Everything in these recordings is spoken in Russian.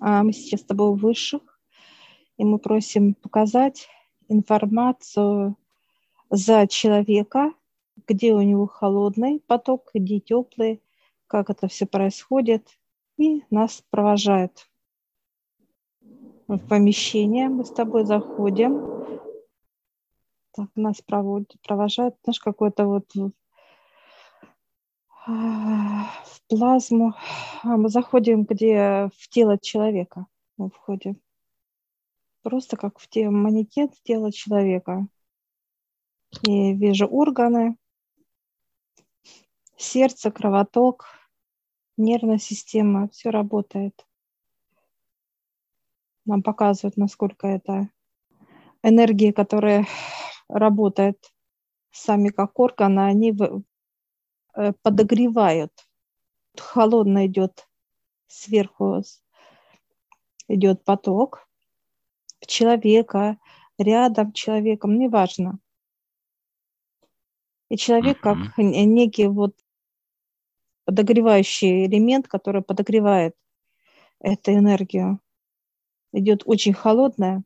А мы сейчас с тобой в высших, и мы просим показать информацию за человека, где у него холодный поток, где теплый, как это все происходит, и нас провожает. В помещение мы с тобой заходим. Так, нас проводит, провожает, знаешь, какой-то вот в плазму. А мы заходим, где в тело человека мы входим. Просто как в те манекен тела человека. И вижу органы, сердце, кровоток, нервная система, все работает. Нам показывают, насколько это энергии, которые работают сами как органы, они подогревают. Холодно идет сверху, идет поток человека, рядом человеком, неважно. И человек как некий вот подогревающий элемент, который подогревает эту энергию. Идет очень холодная,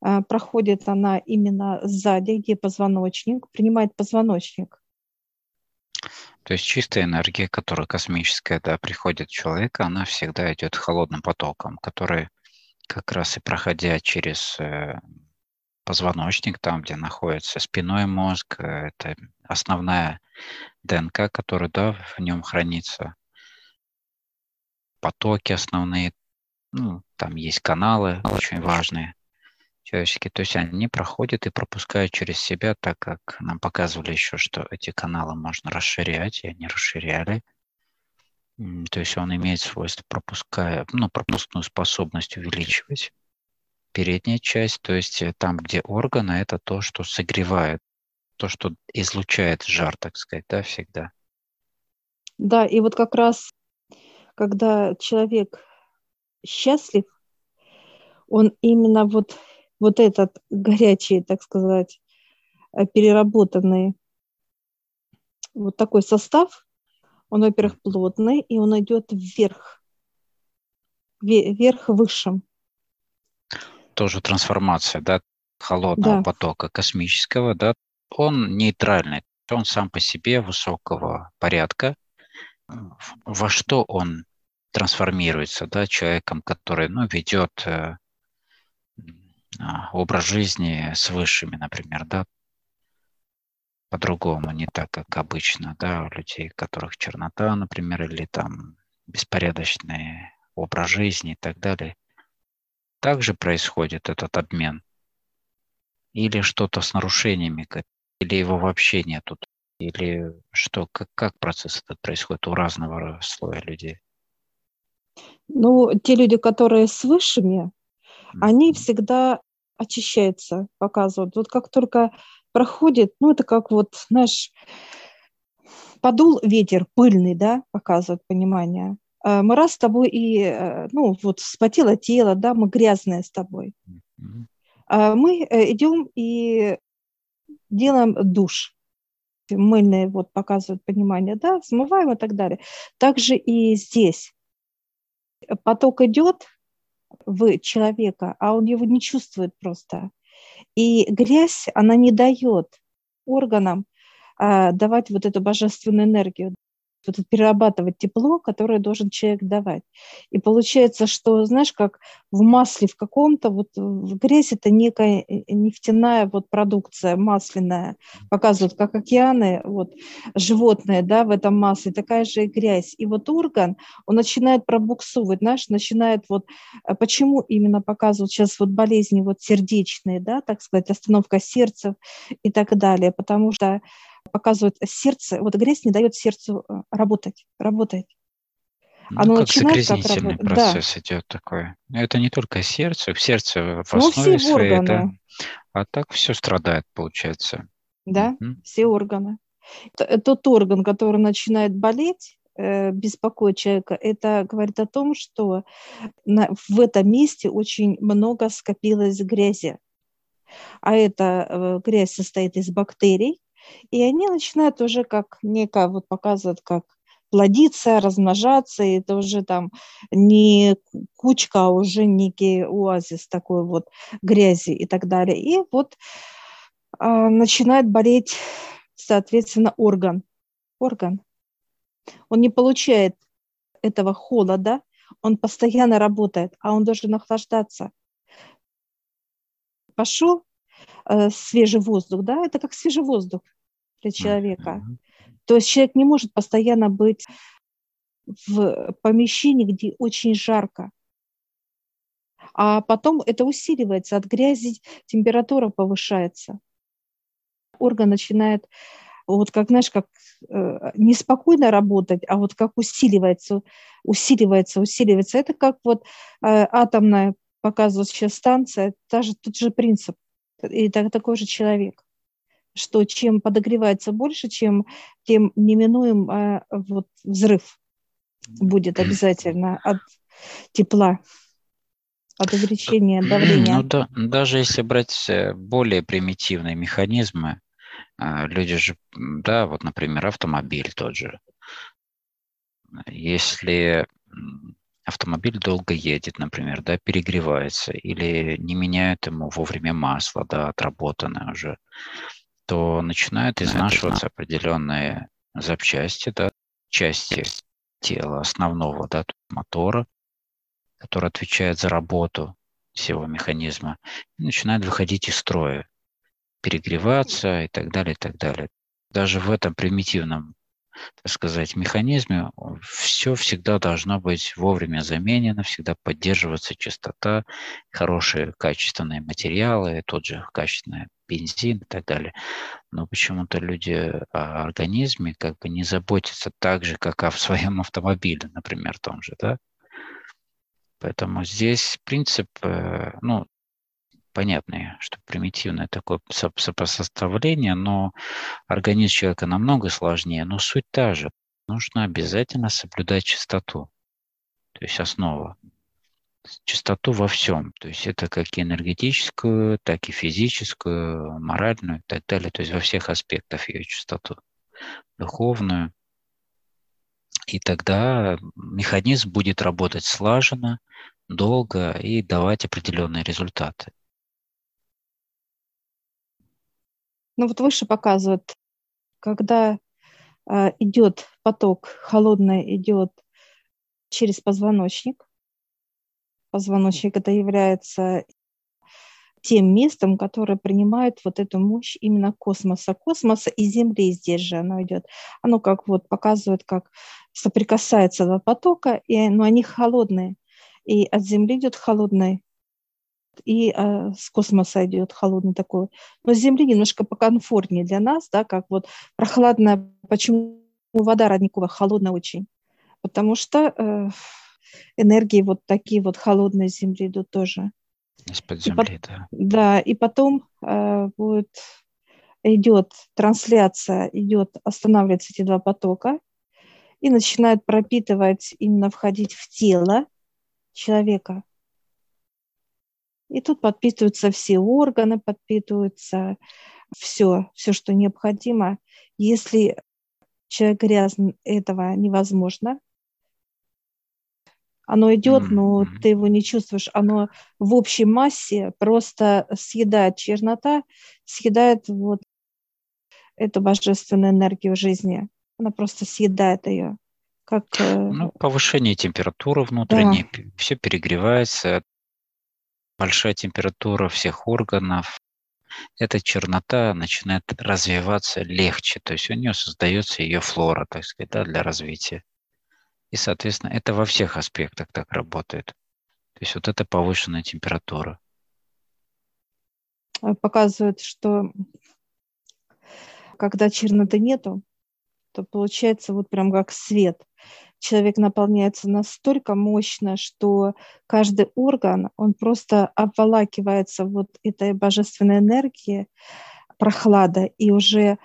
а, проходит она именно сзади, где позвоночник, принимает позвоночник. То есть чистая энергия, которая космическая, да, приходит в человека, она всегда идет холодным потоком, который как раз и проходя через э, позвоночник, там, где находится спиной мозг, э, это основная ДНК, которая, да, в нем хранится, потоки основные, ну, там есть каналы очень важные, человеческие, то есть они проходят и пропускают через себя, так как нам показывали еще, что эти каналы можно расширять, и они расширяли. То есть он имеет свойство пропуская, ну, пропускную способность увеличивать. Передняя часть, то есть э, там, где органы, это то, что согревает, то, что излучает жар, так сказать, да, всегда. Да, и вот как раз, когда человек счастлив, он именно вот вот этот горячий, так сказать, э, переработанный вот такой состав, он, во-первых, плотный, и он идет вверх, вверх высшим. Тоже трансформация, да, холодного да. потока космического, да, он нейтральный, он сам по себе высокого порядка. Во что он трансформируется, да, человеком, который, ну, ведет э, образ жизни с высшими, например, да, по-другому, не так, как обычно, да, у людей, у которых чернота, например, или там беспорядочный образ жизни и так далее. Также происходит этот обмен. Или что-то с нарушениями, или его вообще нету, или что, как, как процесс этот происходит у разного слоя людей? Ну, те люди, которые с высшими, они всегда очищаются, показывают. Вот как только проходит, ну, это как вот, знаешь, подул ветер пыльный, да, показывает понимание. А мы раз с тобой и, э, ну, вот вспотело тело, да, мы грязные с тобой. А мы э, идем и делаем душ. Мыльные вот показывают понимание, да, смываем и так далее. Также и здесь. Поток идет, в человека, а он его не чувствует просто. И грязь, она не дает органам а, давать вот эту божественную энергию вот перерабатывать тепло, которое должен человек давать. И получается, что, знаешь, как в масле в каком-то, вот грязь это некая э, нефтяная вот продукция масляная, показывают, как океаны, вот животные, да, в этом масле, такая же и грязь. И вот орган, он начинает пробуксовывать, знаешь, начинает вот, э, почему именно показывают сейчас вот болезни вот сердечные, да, так сказать, остановка сердца и так далее, потому что показывает сердце, вот грязь не дает сердцу э, работать, работать. Ну, Оно как начинает как работать. процесс да. идет такой. Это не только сердце, в сердце в ну, основе все своей, органы. да, а так все страдает, получается. Да, угу. все органы. Тот орган, который начинает болеть, э, беспокоит человека, это говорит о том, что на, в этом месте очень много скопилось грязи. А эта э, грязь состоит из бактерий, и они начинают уже как некое, вот показывают, как плодиться, размножаться, и это уже там не кучка, а уже некий оазис такой вот грязи и так далее. И вот э, начинает болеть, соответственно, орган. Орган. Он не получает этого холода, он постоянно работает, а он должен охлаждаться. Пошел э, свежий воздух, да, это как свежий воздух для человека. Mm-hmm. То есть человек не может постоянно быть в помещении, где очень жарко. А потом это усиливается, от грязи температура повышается. Орган начинает вот как, знаешь, как э, неспокойно работать, а вот как усиливается, усиливается, усиливается. Это как вот э, атомная, показывает сейчас станция, та же, тот же принцип. И так, такой же человек что чем подогревается больше, чем тем неминуем э, вот взрыв будет обязательно от тепла, от увеличения давления. Ну да, даже если брать э, более примитивные механизмы, э, люди же, да, вот, например, автомобиль тот же. Если автомобиль долго едет, например, да, перегревается или не меняют ему вовремя масло, да, отработанное уже, то начинают изнашиваться определенные запчасти, да, части тела основного, да, мотора, который отвечает за работу всего механизма, и начинает выходить из строя, перегреваться и так далее, и так далее. Даже в этом примитивном так сказать, механизме все всегда должно быть вовремя заменено, всегда поддерживаться чистота, хорошие качественные материалы, тот же качественный бензин и так далее. Но почему-то люди о организме как бы не заботятся так же, как о своем автомобиле, например, том же, да? Поэтому здесь принцип, э, ну, понятное, что примитивное такое сопоставление, но организм человека намного сложнее, но суть та же. Нужно обязательно соблюдать чистоту, то есть основа. Чистоту во всем, то есть это как и энергетическую, так и физическую, моральную и так далее, то есть во всех аспектах ее чистоту, духовную. И тогда механизм будет работать слаженно, долго и давать определенные результаты. Ну вот выше показывают, когда э, идет поток холодный, идет через позвоночник. Позвоночник это является тем местом, которое принимает вот эту мощь именно космоса. Космоса и Земли здесь же оно идет. Оно как вот показывает, как соприкасается два потока, и, но они холодные. И от Земли идет холодный и а, с космоса идет холодный такой. Но с Земли немножко покомфортнее для нас, да, как вот прохладная. Почему вода родниковая холодная очень? Потому что э, энергии вот такие вот холодные с Земли идут тоже. Из-под Земли, и, да. Да, и потом э, будет идет трансляция, идет, останавливаются эти два потока и начинают пропитывать, именно входить в тело человека. И тут подпитываются все органы, подпитываются все, все, что необходимо. Если человек грязный, этого невозможно. Оно идет, но ты его не чувствуешь. Оно в общей массе просто съедает чернота, съедает вот эту божественную энергию жизни. Она просто съедает ее. Как, э, ну, повышение температуры внутренней, да. все перегревается, большая температура всех органов, эта чернота начинает развиваться легче, то есть у нее создается ее флора, так сказать, да, для развития. И, соответственно, это во всех аспектах так работает. То есть вот это повышенная температура. Показывает, что когда черноты нету, то получается вот прям как свет человек наполняется настолько мощно, что каждый орган, он просто обволакивается вот этой божественной энергией, прохлада, и уже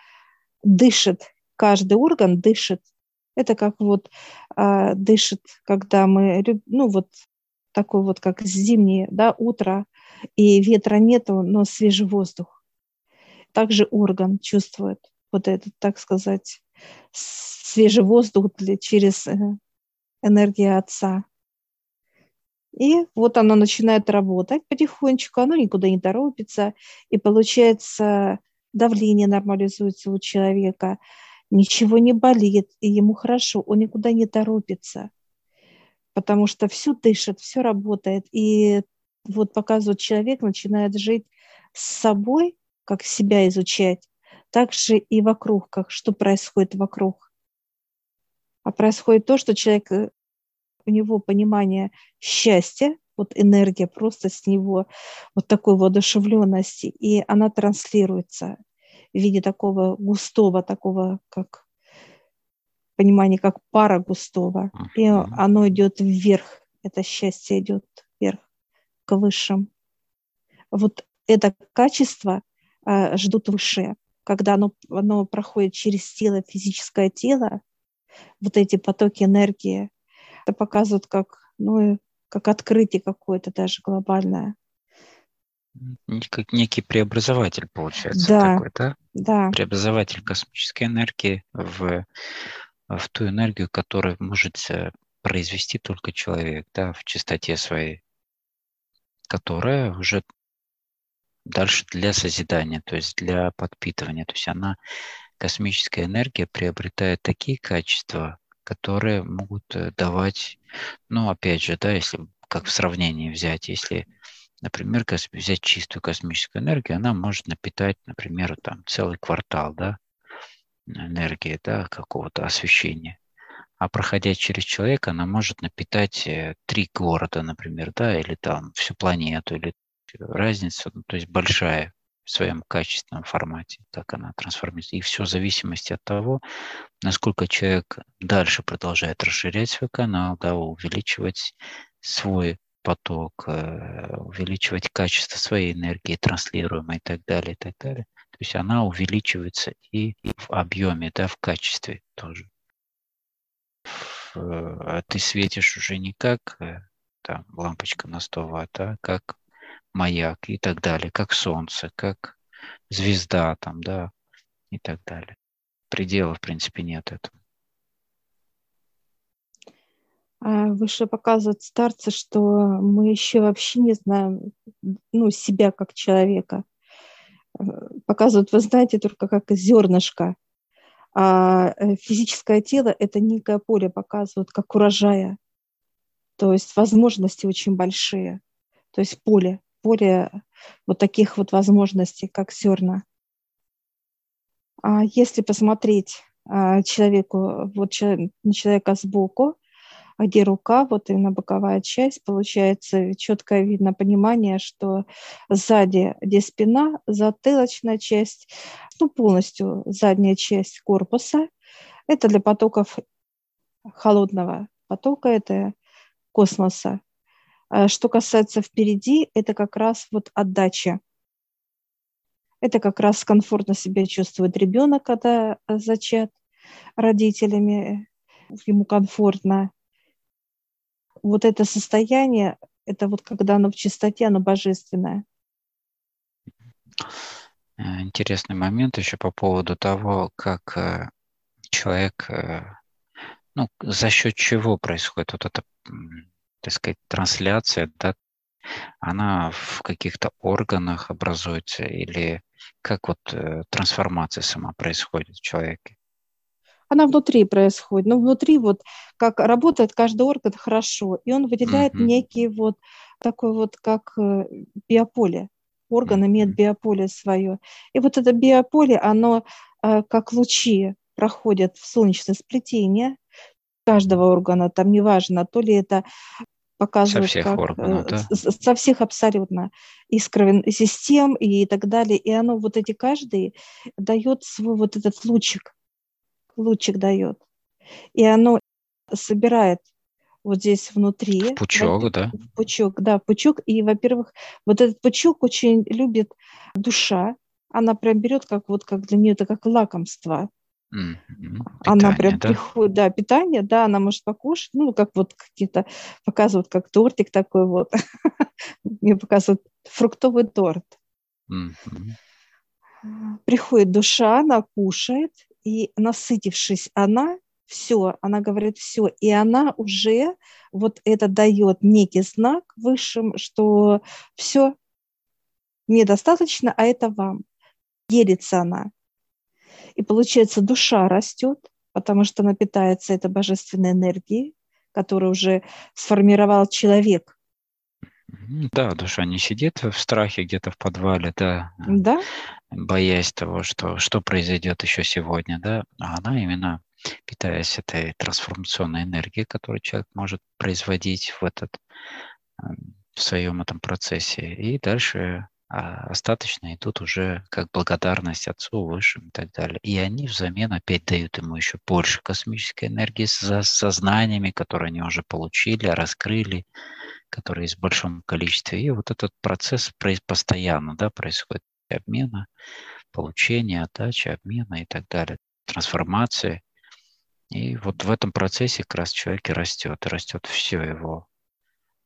дышит, каждый орган дышит. Это как вот э, дышит, когда мы, ну вот такой вот, как зимнее, да, утро, и ветра нету, но свежий воздух. Также орган чувствует вот этот, так сказать, свежий воздух для, через э, энергию Отца. И вот оно начинает работать потихонечку, оно никуда не торопится, и получается давление нормализуется у человека, ничего не болит, и ему хорошо, он никуда не торопится, потому что все дышит, все работает. И вот показывает человек начинает жить с собой, как себя изучать, так же и вокруг, как что происходит вокруг. А происходит то, что человек, э, у него понимание счастья, вот энергия просто с него, вот такой воодушевленности, и она транслируется в виде такого густого, такого как понимание, как пара густого. И оно идет вверх, это счастье идет вверх, к высшим. Вот это качество э, ждут выше, когда оно, оно проходит через тело, физическое тело, вот эти потоки энергии, это показывают как, ну, как открытие какое-то даже глобальное. Как некий преобразователь получается да, такой, да? Да. Преобразователь космической энергии в, в ту энергию, которую может произвести только человек, да, в чистоте своей, которая уже дальше для созидания, то есть для подпитывания. То есть она, космическая энергия, приобретает такие качества, которые могут э, давать, ну, опять же, да, если как в сравнении взять, если, например, взять чистую космическую энергию, она может напитать, например, там целый квартал, да, энергии, да, какого-то освещения. А проходя через человека, она может напитать э, три города, например, да, или там всю планету, или разница, ну, то есть большая в своем качественном формате, как она трансформируется. И все в зависимости от того, насколько человек дальше продолжает расширять свой канал, да, увеличивать свой поток, э, увеличивать качество своей энергии, транслируемой и так далее, и так далее. То есть она увеличивается и в объеме, да, в качестве тоже. А ты светишь уже не как э, там, лампочка на 100 ватт, а как маяк и так далее, как солнце, как звезда там, да, и так далее. Предела, в принципе, нет этому. А выше показывают старцы, что мы еще вообще не знаем ну, себя как человека. Показывают, вы знаете, только как зернышко. А э, физическое тело – это некое поле, показывают, как урожая. То есть возможности очень большие. То есть поле поле вот таких вот возможностей, как зерна. А если посмотреть а, человеку, вот на человека сбоку, где рука, вот именно боковая часть, получается четко видно понимание, что сзади, где спина, затылочная часть, ну полностью задняя часть корпуса, это для потоков холодного потока, это космоса. А что касается впереди, это как раз вот отдача. Это как раз комфортно себя чувствует ребенок, когда э, зачат родителями, ему комфортно. Вот это состояние, это вот когда оно в чистоте, оно божественное. Э, интересный момент еще по поводу того, как э, человек, ну, за счет чего происходит вот это так сказать, трансляция, да, она в каких-то органах образуется или как вот э, трансформация сама происходит в человеке? Она внутри происходит, но внутри вот как работает каждый орган хорошо, и он выделяет mm-hmm. некий вот такой вот как э, биополе. Орган mm-hmm. имеет биополе свое. И вот это биополе, оно э, как лучи проходят в солнечное сплетение каждого органа, там неважно, то ли это показывают, со всех как, органов, э, да? со всех абсолютно, из систем и так далее. И оно вот эти каждый дает свой вот этот лучик, лучик дает. И оно собирает вот здесь внутри. В пучок, вот, да? В пучок, да, пучок. И, во-первых, вот этот пучок очень любит душа. Она прям берет как вот как для нее это как лакомство. Mm-hmm. Она прям да? приходит, да, питание, да, она может покушать, ну, как вот какие-то, показывают, как тортик такой вот. Мне показывают фруктовый торт. Mm-hmm. приходит душа, она кушает, и насытившись она, все, она говорит все, и она уже вот это дает некий знак высшим, что все, недостаточно, а это вам. Делится она. И получается, душа растет, потому что она питается этой божественной энергией, которую уже сформировал человек. Да, душа не сидит в страхе где-то в подвале, да, да? боясь того, что, что произойдет еще сегодня, да, а она именно питаясь этой трансформационной энергией, которую человек может производить в этот эм, в своем этом процессе. И дальше а остаточно идут уже как благодарность Отцу Высшим и так далее. И они взамен опять дают ему еще больше космической энергии за сознаниями, которые они уже получили, раскрыли, которые есть в большом количестве. И вот этот процесс постоянно да, происходит обмена, получения, отдачи, обмена и так далее, трансформации. И вот в этом процессе как раз человек и растет, растет все его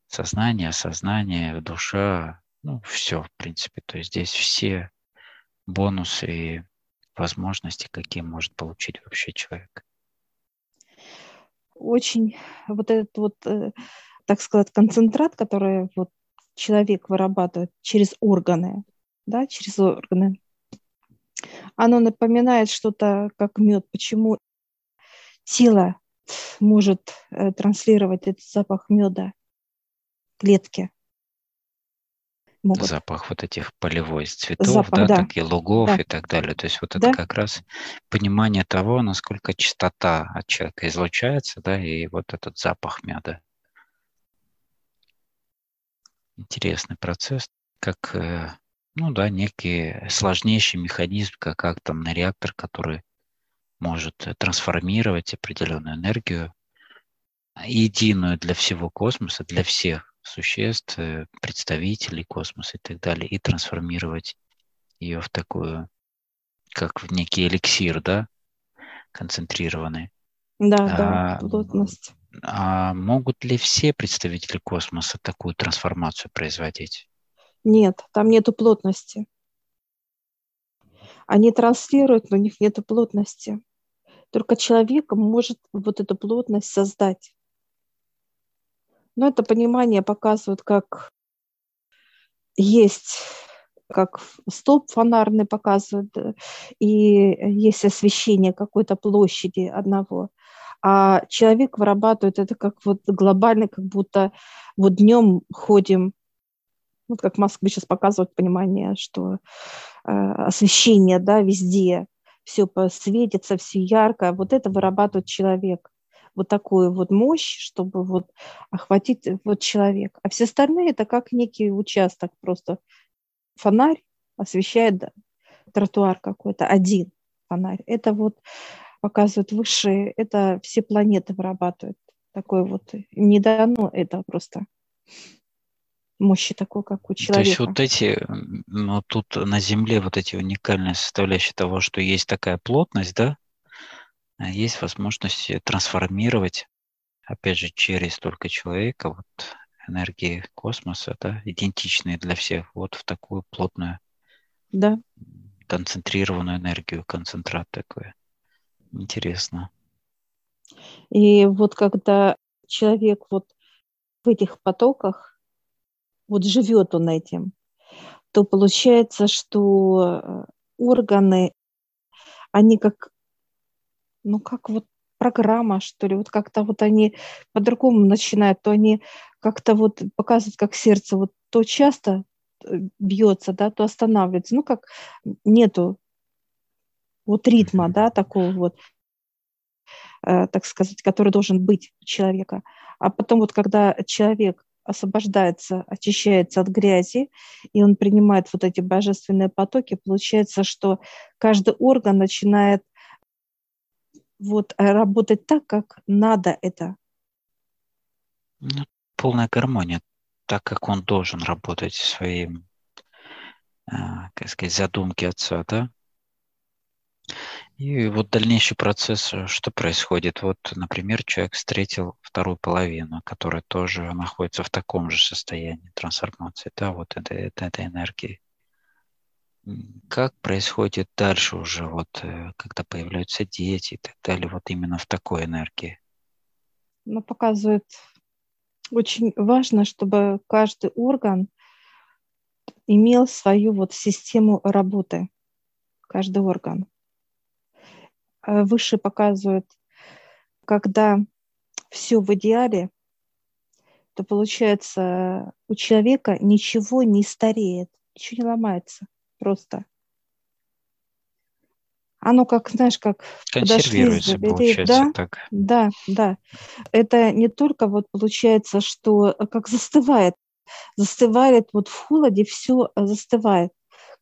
сознание, сознание, душа, ну, все, в принципе. То есть здесь все бонусы и возможности, какие может получить вообще человек. Очень вот этот вот, э, так сказать, концентрат, который вот человек вырабатывает через органы, да, через органы, оно напоминает что-то как мед. Почему тело может э, транслировать этот запах меда клетки? Могут. Запах вот этих полевой цветов, Запах, да, да, так и лугов да. и так далее. То есть вот это да. как раз понимание того, насколько чистота от человека излучается, да, и вот этот запах меда. Интересный процесс, как, э, ну да, некий сложнейший механизм, как атомный реактор, который может трансформировать определенную энергию, единую для всего космоса, для всех существ, э, представителей космоса и так далее, и трансформировать ее в такую, как в некий эликсир, да, концентрированный. Да, а, да, плотность. А могут ли все представители космоса такую трансформацию производить? Нет, там нету плотности. Они транслируют, но у них нету плотности. Только человек может вот эту плотность создать. Но это понимание показывает, как есть как столб фонарный показывает, и есть освещение какой-то площади одного. А человек вырабатывает это как вот глобально, как будто вот днем ходим, вот как Москва сейчас показывает понимание, что э, освещение, да, везде, все светится, все ярко, вот это вырабатывает человек вот такую вот мощь, чтобы вот охватить вот человек. А все остальные это как некий участок, просто фонарь освещает тротуар какой-то, один фонарь. Это вот показывает высшие, это все планеты вырабатывают. Такой вот, не дано это просто мощи такой, как у человека. То есть вот эти, ну тут на Земле вот эти уникальные составляющие того, что есть такая плотность, да, есть возможность трансформировать, опять же, через только человека, вот энергии космоса, да, идентичные для всех, вот в такую плотную, да. концентрированную энергию, концентрат такой. Интересно. И вот когда человек вот в этих потоках, вот живет он этим, то получается, что э, органы, они как ну как вот программа, что ли, вот как-то вот они по-другому начинают, то они как-то вот показывают, как сердце вот то часто э, бьется, да, то останавливается, ну как нету вот ритма, да, такого вот, э, так сказать, который должен быть у человека. А потом вот когда человек освобождается, очищается от грязи, и он принимает вот эти божественные потоки, получается, что каждый орган начинает вот э, работать так, как надо это. Ну, полная гармония, так как он должен работать в своим, э, как сказать, задумке отца, да? И вот дальнейший процесс, э, что происходит? Вот, например, человек встретил вторую половину, которая тоже находится в таком же состоянии трансформации, да, вот этой, этой, этой энергии. Как происходит дальше уже, вот э, когда появляются дети и так далее, вот именно в такой энергии? Ну, показывает, очень важно, чтобы каждый орган имел свою вот систему работы, каждый орган. Э, выше показывают, когда все в идеале, то получается у человека ничего не стареет, ничего не ломается просто. Оно как, знаешь, как Консервируется, подошли, получается, да, так. Да, да. Это не только вот получается, что как застывает, застывает вот в холоде, все застывает,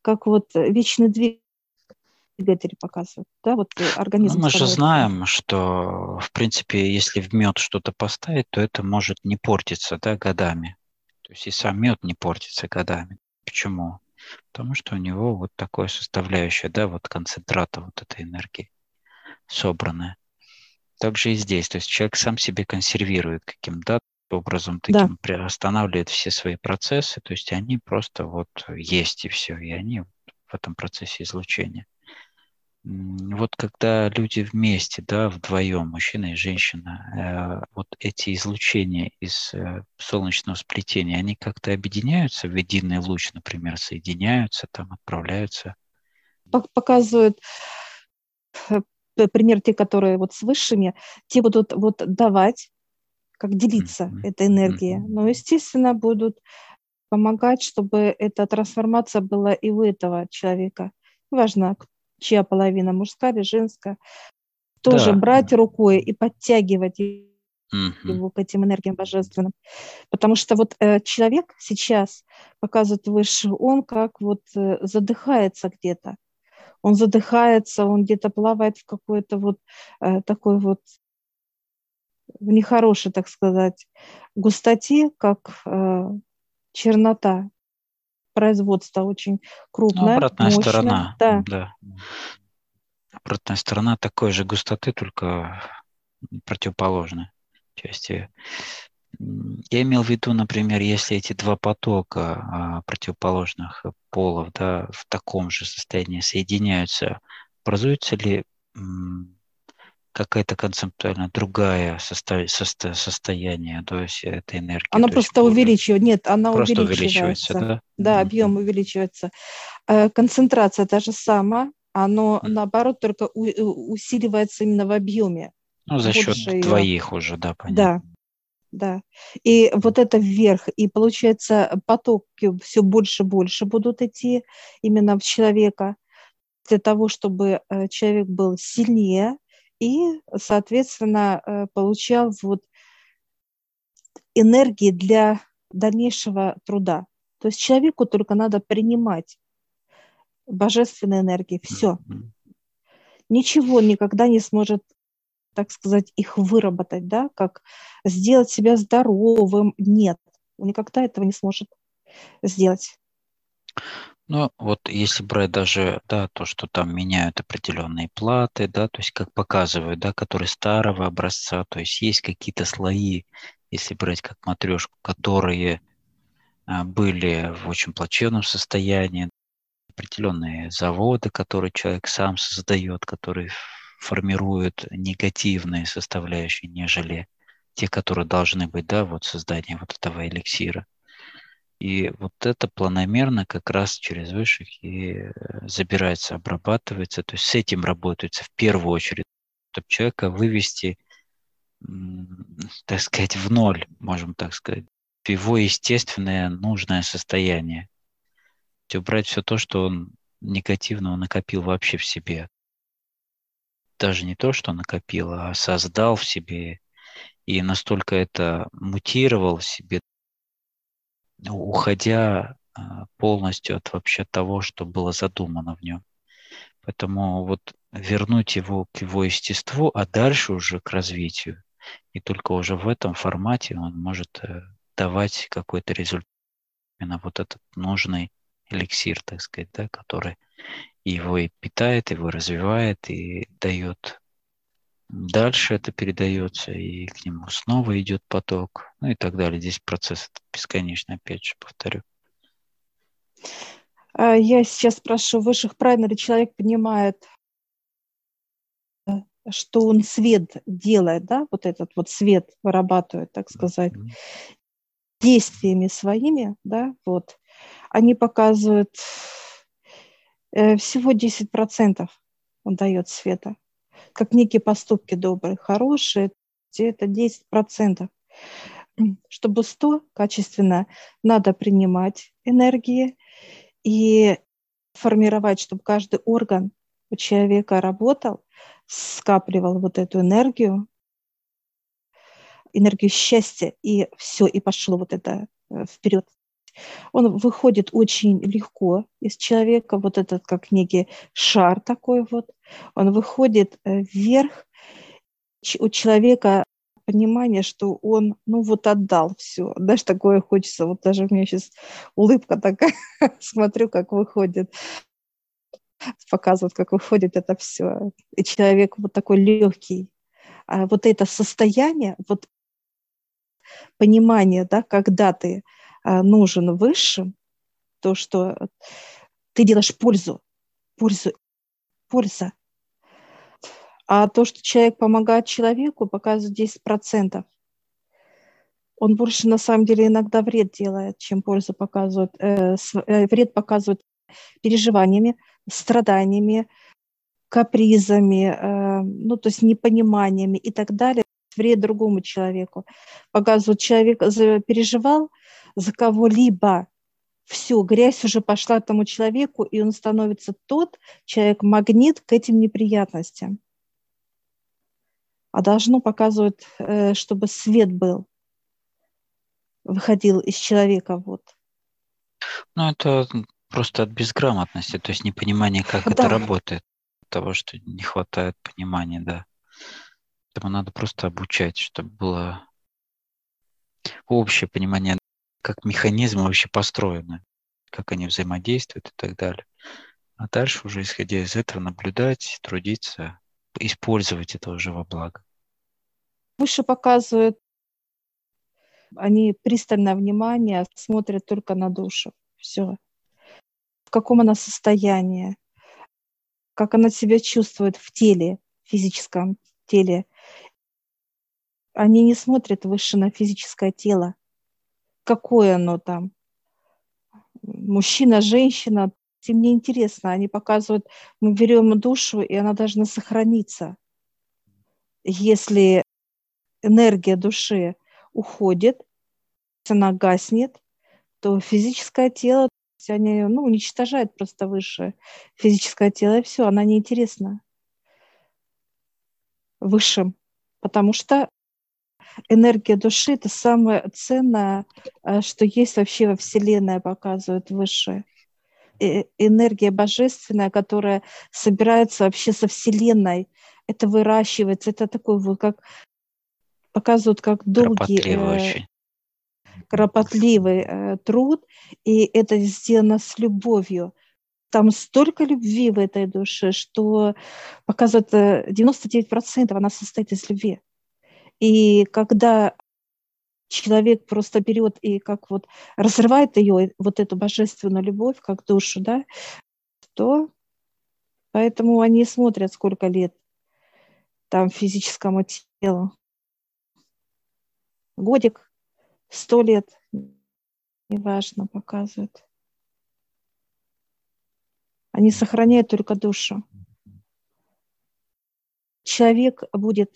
как вот вечный двигатель показывают, да, вот э, организм. Ну, мы же знаем, что, в принципе, если в мед что-то поставить, то это может не портиться, да, годами. То есть и сам мед не портится годами. Почему? Потому что у него вот такое составляющее, да, вот концентрата вот этой энергии собранная. Также и здесь, то есть человек сам себе консервирует каким-то образом, таким да. останавливает все свои процессы, то есть они просто вот есть и все, и они в этом процессе излучения вот когда люди вместе, да, вдвоем, мужчина и женщина, э, вот эти излучения из э, солнечного сплетения, они как-то объединяются в единый луч, например, соединяются, там отправляются? Показывают э, пример те, которые вот с высшими, те будут вот давать, как делиться mm-hmm. эта энергия. Mm-hmm. Но, естественно, будут помогать, чтобы эта трансформация была и у этого человека. Важно, чья половина, мужская или женская, тоже да. брать рукой и подтягивать угу. его к этим энергиям божественным. Потому что вот э, человек сейчас показывает выше, он как вот э, задыхается где-то. Он задыхается, он где-то плавает в какой-то вот э, такой вот в нехорошей, так сказать, густоте, как э, чернота производство очень крупное. Ну, обратная мощное. сторона. Да. да. Обратная сторона такой же густоты, только противоположной части. Я имел в виду, например, если эти два потока а, противоположных полов да, в таком же состоянии соединяются, образуется ли какая-то концептуально другая состо... Состо... состояние, то есть этой энергии. Она просто более... увеличивается, нет, она просто увеличивается. увеличивается да? Да, объем mm-hmm. увеличивается. Э, концентрация та же самая, оно mm-hmm. наоборот только у... усиливается именно в объеме. Ну, за счет ее. двоих уже, да, понятно. Да, да. И вот это вверх, и получается потоки все больше и больше будут идти именно в человека для того, чтобы э, человек был сильнее, и, соответственно, э, получал вот энергии для дальнейшего труда. То есть человеку только надо принимать божественные энергии, все. Ничего никогда не сможет, так сказать, их выработать, да, как сделать себя здоровым. Нет, он никогда этого не сможет сделать. Ну, вот если брать даже, да, то, что там меняют определенные платы, да, то есть как показывают, да, которые старого образца, то есть есть какие-то слои, если брать как матрешку, которые а, были в очень плачевном состоянии, определенные заводы, которые человек сам создает, которые формируют негативные составляющие, нежели те, которые должны быть, да, вот создание вот этого эликсира. И вот это планомерно как раз через высших и э, забирается, обрабатывается. То есть с этим работается в первую очередь, чтобы человека вывести, так сказать, в ноль, можем так сказать, в его естественное нужное состояние. То есть убрать все то, что он негативного накопил вообще в себе. Даже не то, что накопил, а создал в себе и настолько это мутировал в себе, уходя а, полностью от вообще того, что было задумано в нем. Поэтому вот вернуть его к его естеству, а дальше уже к развитию. И только уже в этом формате он может э, давать какой-то результат. Именно вот этот нужный эликсир, так сказать, да, который его и питает, его развивает и дает Дальше это передается, и к нему снова идет поток, ну и так далее. Здесь процесс бесконечный, опять же, повторю. А, я сейчас спрашиваю высших, правильно ли человек понимает, что он свет делает, да, вот этот вот свет вырабатывает, так сказать, действиями своими, да, вот, они показывают э, всего 10% он дает света, как некие поступки добрые, хорошие, это 10%. Чтобы 100 качественно, надо принимать энергии и формировать, чтобы каждый орган у человека работал, скапливал вот эту энергию, энергию счастья, и все, и пошло вот это э, вперед. Он выходит очень легко из человека, вот этот как некий шар такой вот, он выходит э, вверх, у человека понимание, что он, ну вот отдал все. Знаешь, такое хочется, вот даже у меня сейчас улыбка такая, смотрю, как выходит, показывает, как выходит это все. И человек вот такой легкий. А вот это состояние, вот понимание, да, когда ты нужен высшим, то, что ты делаешь пользу, пользу, польза. А то, что человек помогает человеку, показывает 10%. Он больше на самом деле иногда вред делает, чем пользу показывает. Э, э, вред показывает переживаниями, страданиями, капризами, э, ну, то есть непониманиями и так далее, вред другому человеку. Показывает, человек переживал за кого-либо, все, грязь уже пошла тому человеку, и он становится тот человек-магнит к этим неприятностям а должно показывать, э, чтобы свет был, выходил из человека. Вот. Ну, это просто от безграмотности, то есть непонимание, как да. это работает, того, что не хватает понимания, да. Поэтому надо просто обучать, чтобы было общее понимание, как механизмы вообще построены, как они взаимодействуют и так далее. А дальше уже, исходя из этого, наблюдать, трудиться, использовать это уже во благо. Выше показывают, они пристальное внимание смотрят только на душу. Все. В каком она состоянии, как она себя чувствует в теле, в физическом теле. Они не смотрят выше на физическое тело, какое оно там. Мужчина, женщина, им не интересно. Они показывают, мы берем душу, и она должна сохраниться. Если энергия души уходит, она гаснет, то физическое тело, они ну, уничтожает просто высшее физическое тело, и все, она неинтересна высшим, потому что энергия души – это самое ценное, э, что есть вообще во Вселенной, показывает высшее. И энергия божественная, которая собирается вообще со Вселенной, это выращивается, это такой вот как показывают как долгий, э, кропотливый э, труд, и это сделано с любовью. Там столько любви в этой душе, что показывает 99% э, она состоит из любви. И когда человек просто берет и как вот разрывает ее, вот эту божественную любовь, как душу, да, то поэтому они смотрят, сколько лет там физическому телу годик, сто лет, неважно, показывают. Они сохраняют только душу. Человек будет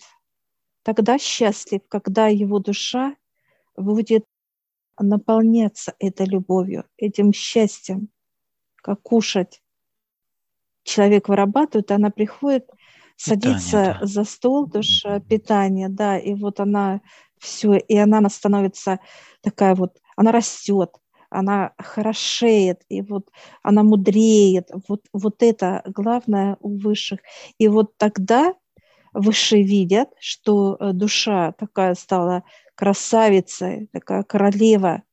тогда счастлив, когда его душа будет наполняться этой любовью, этим счастьем, как кушать. Человек вырабатывает, она приходит, садится питание, да. за стол, душа, питание, да, и вот она все, и она становится такая вот, она растет, она хорошеет, и вот она мудреет. Вот, вот это главное у высших. И вот тогда высшие видят, что э, душа такая стала красавицей, такая королева.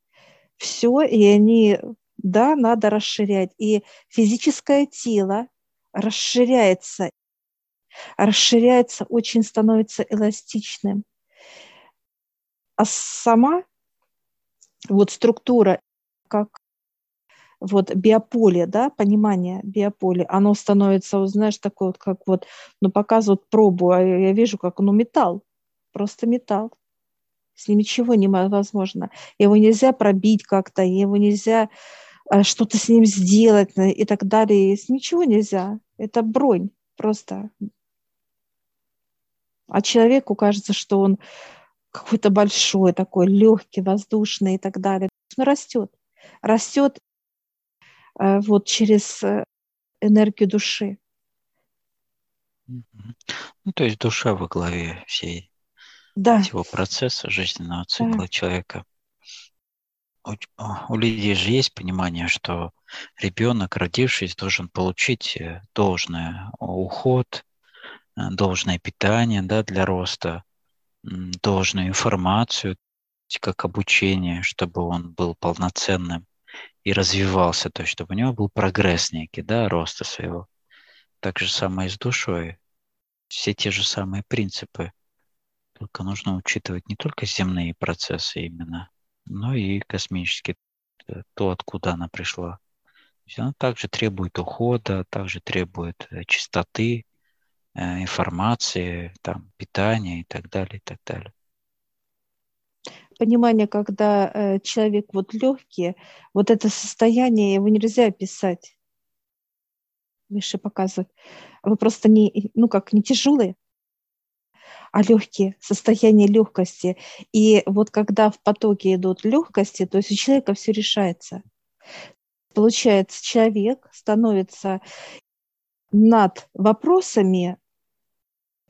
Все, и они, да, надо расширять. И физическое тело расширяется, расширяется, очень становится эластичным. А сама вот структура, как вот биополе, да, понимание биополе, оно становится, знаешь, такое вот, как вот, ну, показывают пробу, а я вижу, как, ну, металл, просто металл. С ним ничего невозможно. Его нельзя пробить как-то, его нельзя э, что-то с ним сделать э, и так далее. С ничего нельзя. Это бронь просто. А человеку кажется, что он какой-то большой, такой легкий, воздушный и так далее. Он растет. Растет вот через энергию души. Ну, то есть душа во главе всей да. всего процесса жизненного цикла да. человека. У, у людей же есть понимание, что ребенок, родившись, должен получить э, должное уход, э, должное питание да, для роста, должную информацию, как обучение, чтобы он был полноценным и развивался, то есть чтобы у него был прогресс некий, да, роста своего. Так же самое и с душой. Все те же самые принципы. Только нужно учитывать не только земные процессы именно, но и космические, э, то, откуда она пришла. То есть она также требует ухода, также требует э, чистоты, э, информации, там, питания и так далее, и так далее понимание, когда э, человек вот легкий, вот это состояние его нельзя описать. Выше показывать. Вы просто не, ну как, не тяжелые, а легкие, состояние легкости. И вот когда в потоке идут легкости, то есть у человека все решается. Получается, человек становится над вопросами,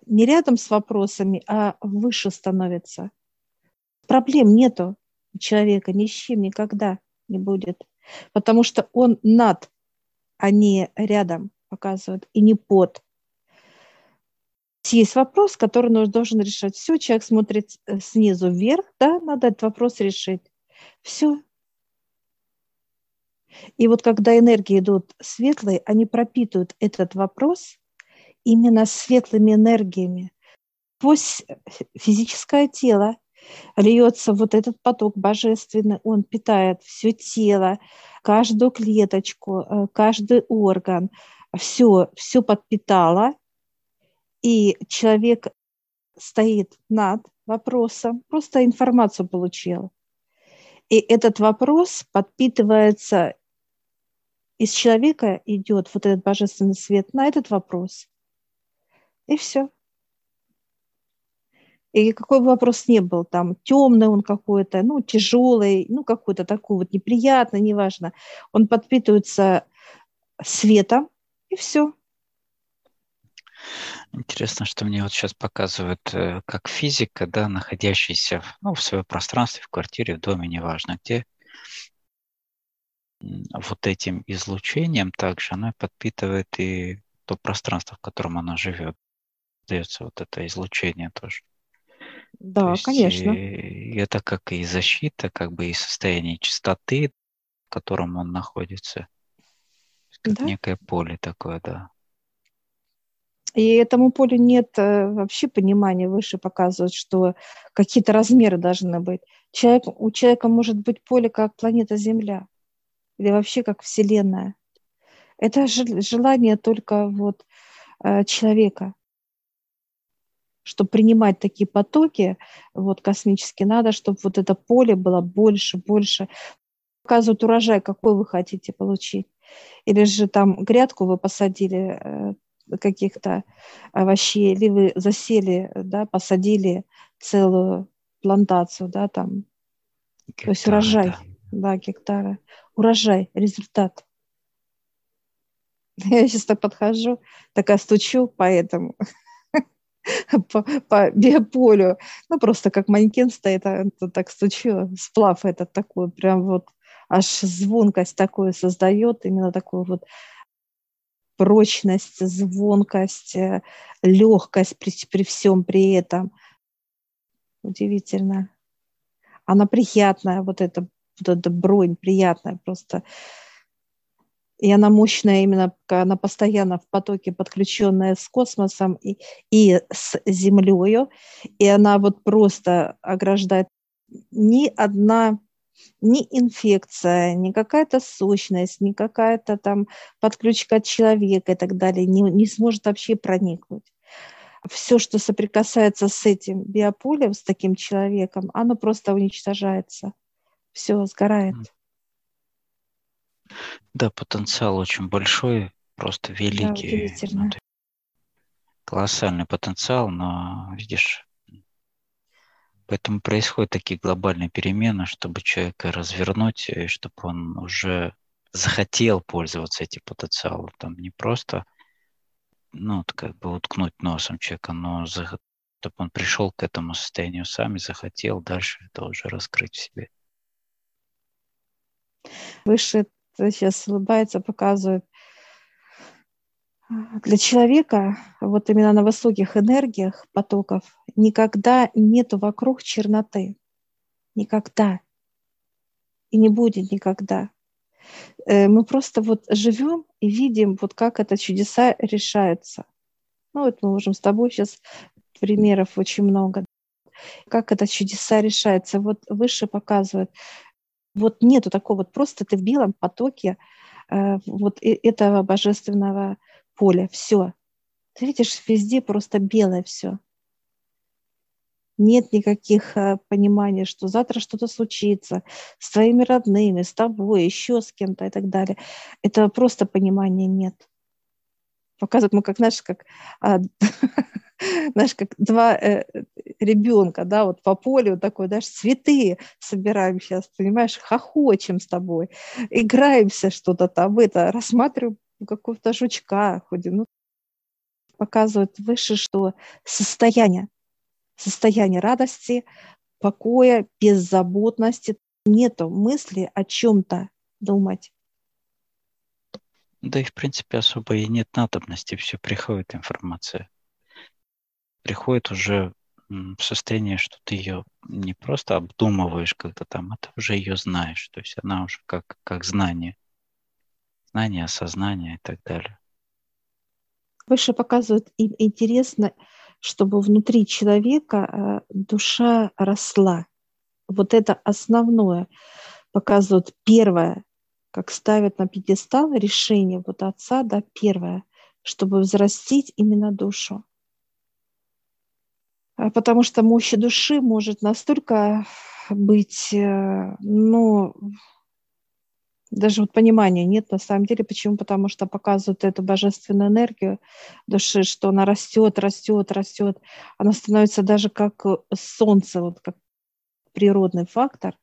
не рядом с вопросами, а выше становится. Проблем нету у человека, ни с чем никогда не будет, потому что он над, а не рядом показывает, и не под есть вопрос, который нужно, должен решать. Все, человек смотрит э, снизу вверх, да, надо этот вопрос решить. Все. И вот когда энергии идут светлые, они пропитывают этот вопрос именно светлыми энергиями. Сквозь физическое тело льется вот этот поток божественный, он питает все тело, каждую клеточку, э, каждый орган, все, все подпитало, и человек стоит над вопросом, просто информацию получил. И этот вопрос подпитывается из человека, идет вот этот божественный свет на этот вопрос. И все. И какой бы вопрос ни был, там темный он какой-то, ну, тяжелый, ну, какой-то такой вот неприятный, неважно, он подпитывается светом, и все. Интересно, что мне вот сейчас показывают, э, как физика, да, находящаяся в, ну, в своем пространстве, в квартире, в доме, неважно где, вот этим излучением также она подпитывает и то пространство, в котором она живет. Дается вот это излучение тоже. Да, есть, конечно. И это как и защита, как бы и состояние чистоты, в котором он находится. Как да? некое поле такое, да. И этому полю нет э, вообще понимания, выше показывают, что какие-то размеры должны быть. Человек, у человека может быть поле как планета Земля или вообще как Вселенная. Это желание только вот э, человека, чтобы принимать такие потоки вот космические, надо, чтобы вот это поле было больше, больше. Показывают урожай, какой вы хотите получить. Или же там грядку вы посадили, э, каких-то овощей, или вы засели, да, посадили целую плантацию, да, там, гектары, то есть урожай, да. да, гектара, урожай, результат. Я сейчас так подхожу, такая стучу по этому, по, по биополю, ну, просто как манекен стоит, а так стучу, сплав этот такой, прям вот аж звонкость такую создает, именно такой вот прочность, звонкость, э, легкость при, при всем при этом. Удивительно. Она приятная, вот эта, вот эта бронь приятная просто. И она мощная именно, она постоянно в потоке, подключенная с космосом и, и с Землей. И она вот просто ограждает ни одна ни инфекция, ни какая-то сущность, ни какая-то там подключка человека и так далее не, не сможет вообще проникнуть. Все, что соприкасается с этим биополем, с таким человеком, оно просто уничтожается. Все сгорает. Да, потенциал очень большой, просто великий. Да, ну, колоссальный потенциал, но, видишь, Поэтому происходят такие глобальные перемены, чтобы человека развернуть, и чтобы он уже захотел пользоваться этим потенциалом. Там не просто, ну, как бы уткнуть носом человека, но чтобы он пришел к этому состоянию сам и захотел дальше это уже раскрыть в себе. Выше сейчас улыбается, показывает для человека вот именно на высоких энергиях потоков никогда нету вокруг черноты. Никогда. И не будет никогда. Э, мы просто вот живем и видим, вот как это чудеса решаются. Ну вот мы можем с тобой сейчас примеров очень много. Как это чудеса решается. Вот выше показывают. Вот нету такого, вот просто ты в белом потоке э, вот этого божественного поле, все. Ты видишь, везде просто белое все. Нет никаких а, понимания, что завтра что-то случится с твоими родными, с тобой, еще с кем-то и так далее. Это просто понимания нет. Показывают мы как, знаешь, как, а, знаешь, как два э, ребенка, да, вот по полю такой, знаешь, цветы собираем сейчас, понимаешь, хохочем с тобой, играемся что-то там, это, рассматриваем какого-то жучка ходим. Ну, показывает выше, что состояние, состояние радости, покоя, беззаботности, нету мысли о чем-то думать. Да и в принципе особо и нет надобности, все приходит информация. Приходит уже в состояние, что ты ее не просто обдумываешь как-то там, а ты уже ее знаешь. То есть она уже как, как знание знание, осознание и так далее. Выше показывают, интересно, чтобы внутри человека э, душа росла. Вот это основное. Показывают первое, как ставят на пьедестал решение вот отца, да, первое, чтобы взрастить именно душу. А потому что мощь души может настолько быть, э, ну, даже вот понимания нет на самом деле. Почему? Потому что показывают эту божественную энергию души, что она растет, растет, растет. Она становится даже как солнце, вот как природный фактор,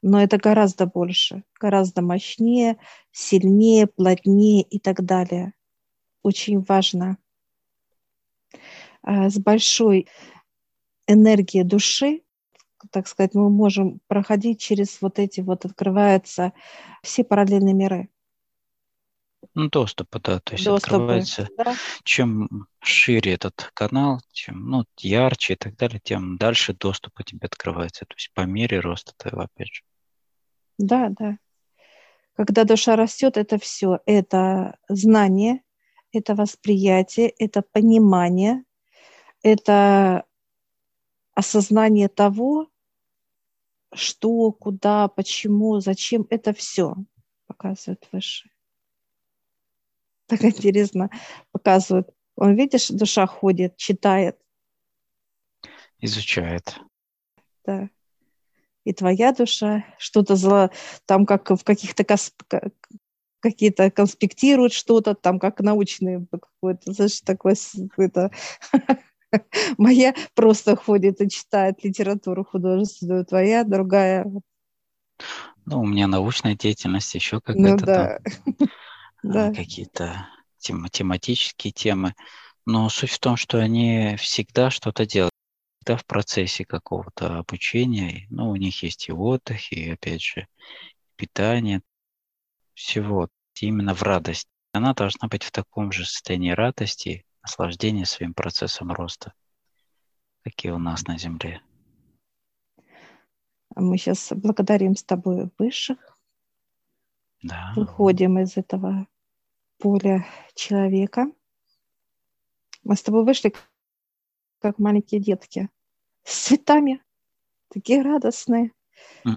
но это гораздо больше, гораздо мощнее, сильнее, плотнее и так далее. Очень важно. А, с большой энергией души так сказать, мы можем проходить через вот эти вот, открываются все параллельные миры. Ну, доступы, да, то есть доступы, открывается. Да. Чем шире этот канал, чем ну, ярче и так далее, тем дальше доступ у тебя открывается. То есть по мере роста твоего, опять же. Да, да. Когда душа растет, это все. Это знание, это восприятие, это понимание, это осознание того, что, куда, почему, зачем, это все показывает выше. Так интересно показывают. Он, видишь, душа ходит, читает. Изучает. Да. И твоя душа что-то зло, там как в каких-то какие-то конспектируют что-то, там как научные какое-то, знаешь, такое это Моя просто ходит и читает литературу художественную, твоя другая. Ну, у меня научная деятельность, еще какая-то ну, да. да. какие-то тем, тематические темы. Но суть в том, что они всегда что-то делают. Всегда в процессе какого-то обучения. Ну, у них есть и отдых, и, опять же, питание, всего. Именно в радость. Она должна быть в таком же состоянии радости, наслаждение своим процессом роста, какие у нас на Земле. Мы сейчас благодарим с тобой высших. Да. Выходим из этого поля человека. Мы с тобой вышли как маленькие детки с цветами, такие радостные.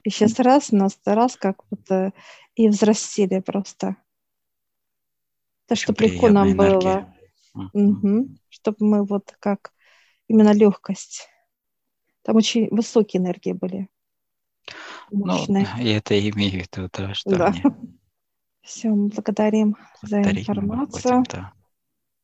И сейчас раз, нас раз, как э, и взрастили просто. То, что прикольно нам было. Угу. Чтобы мы вот как именно легкость. Там очень высокие энергии были. Мощные. Ну, я это имею в виду, да, что да. Они... Все, мы благодарим за информацию. Будем, да.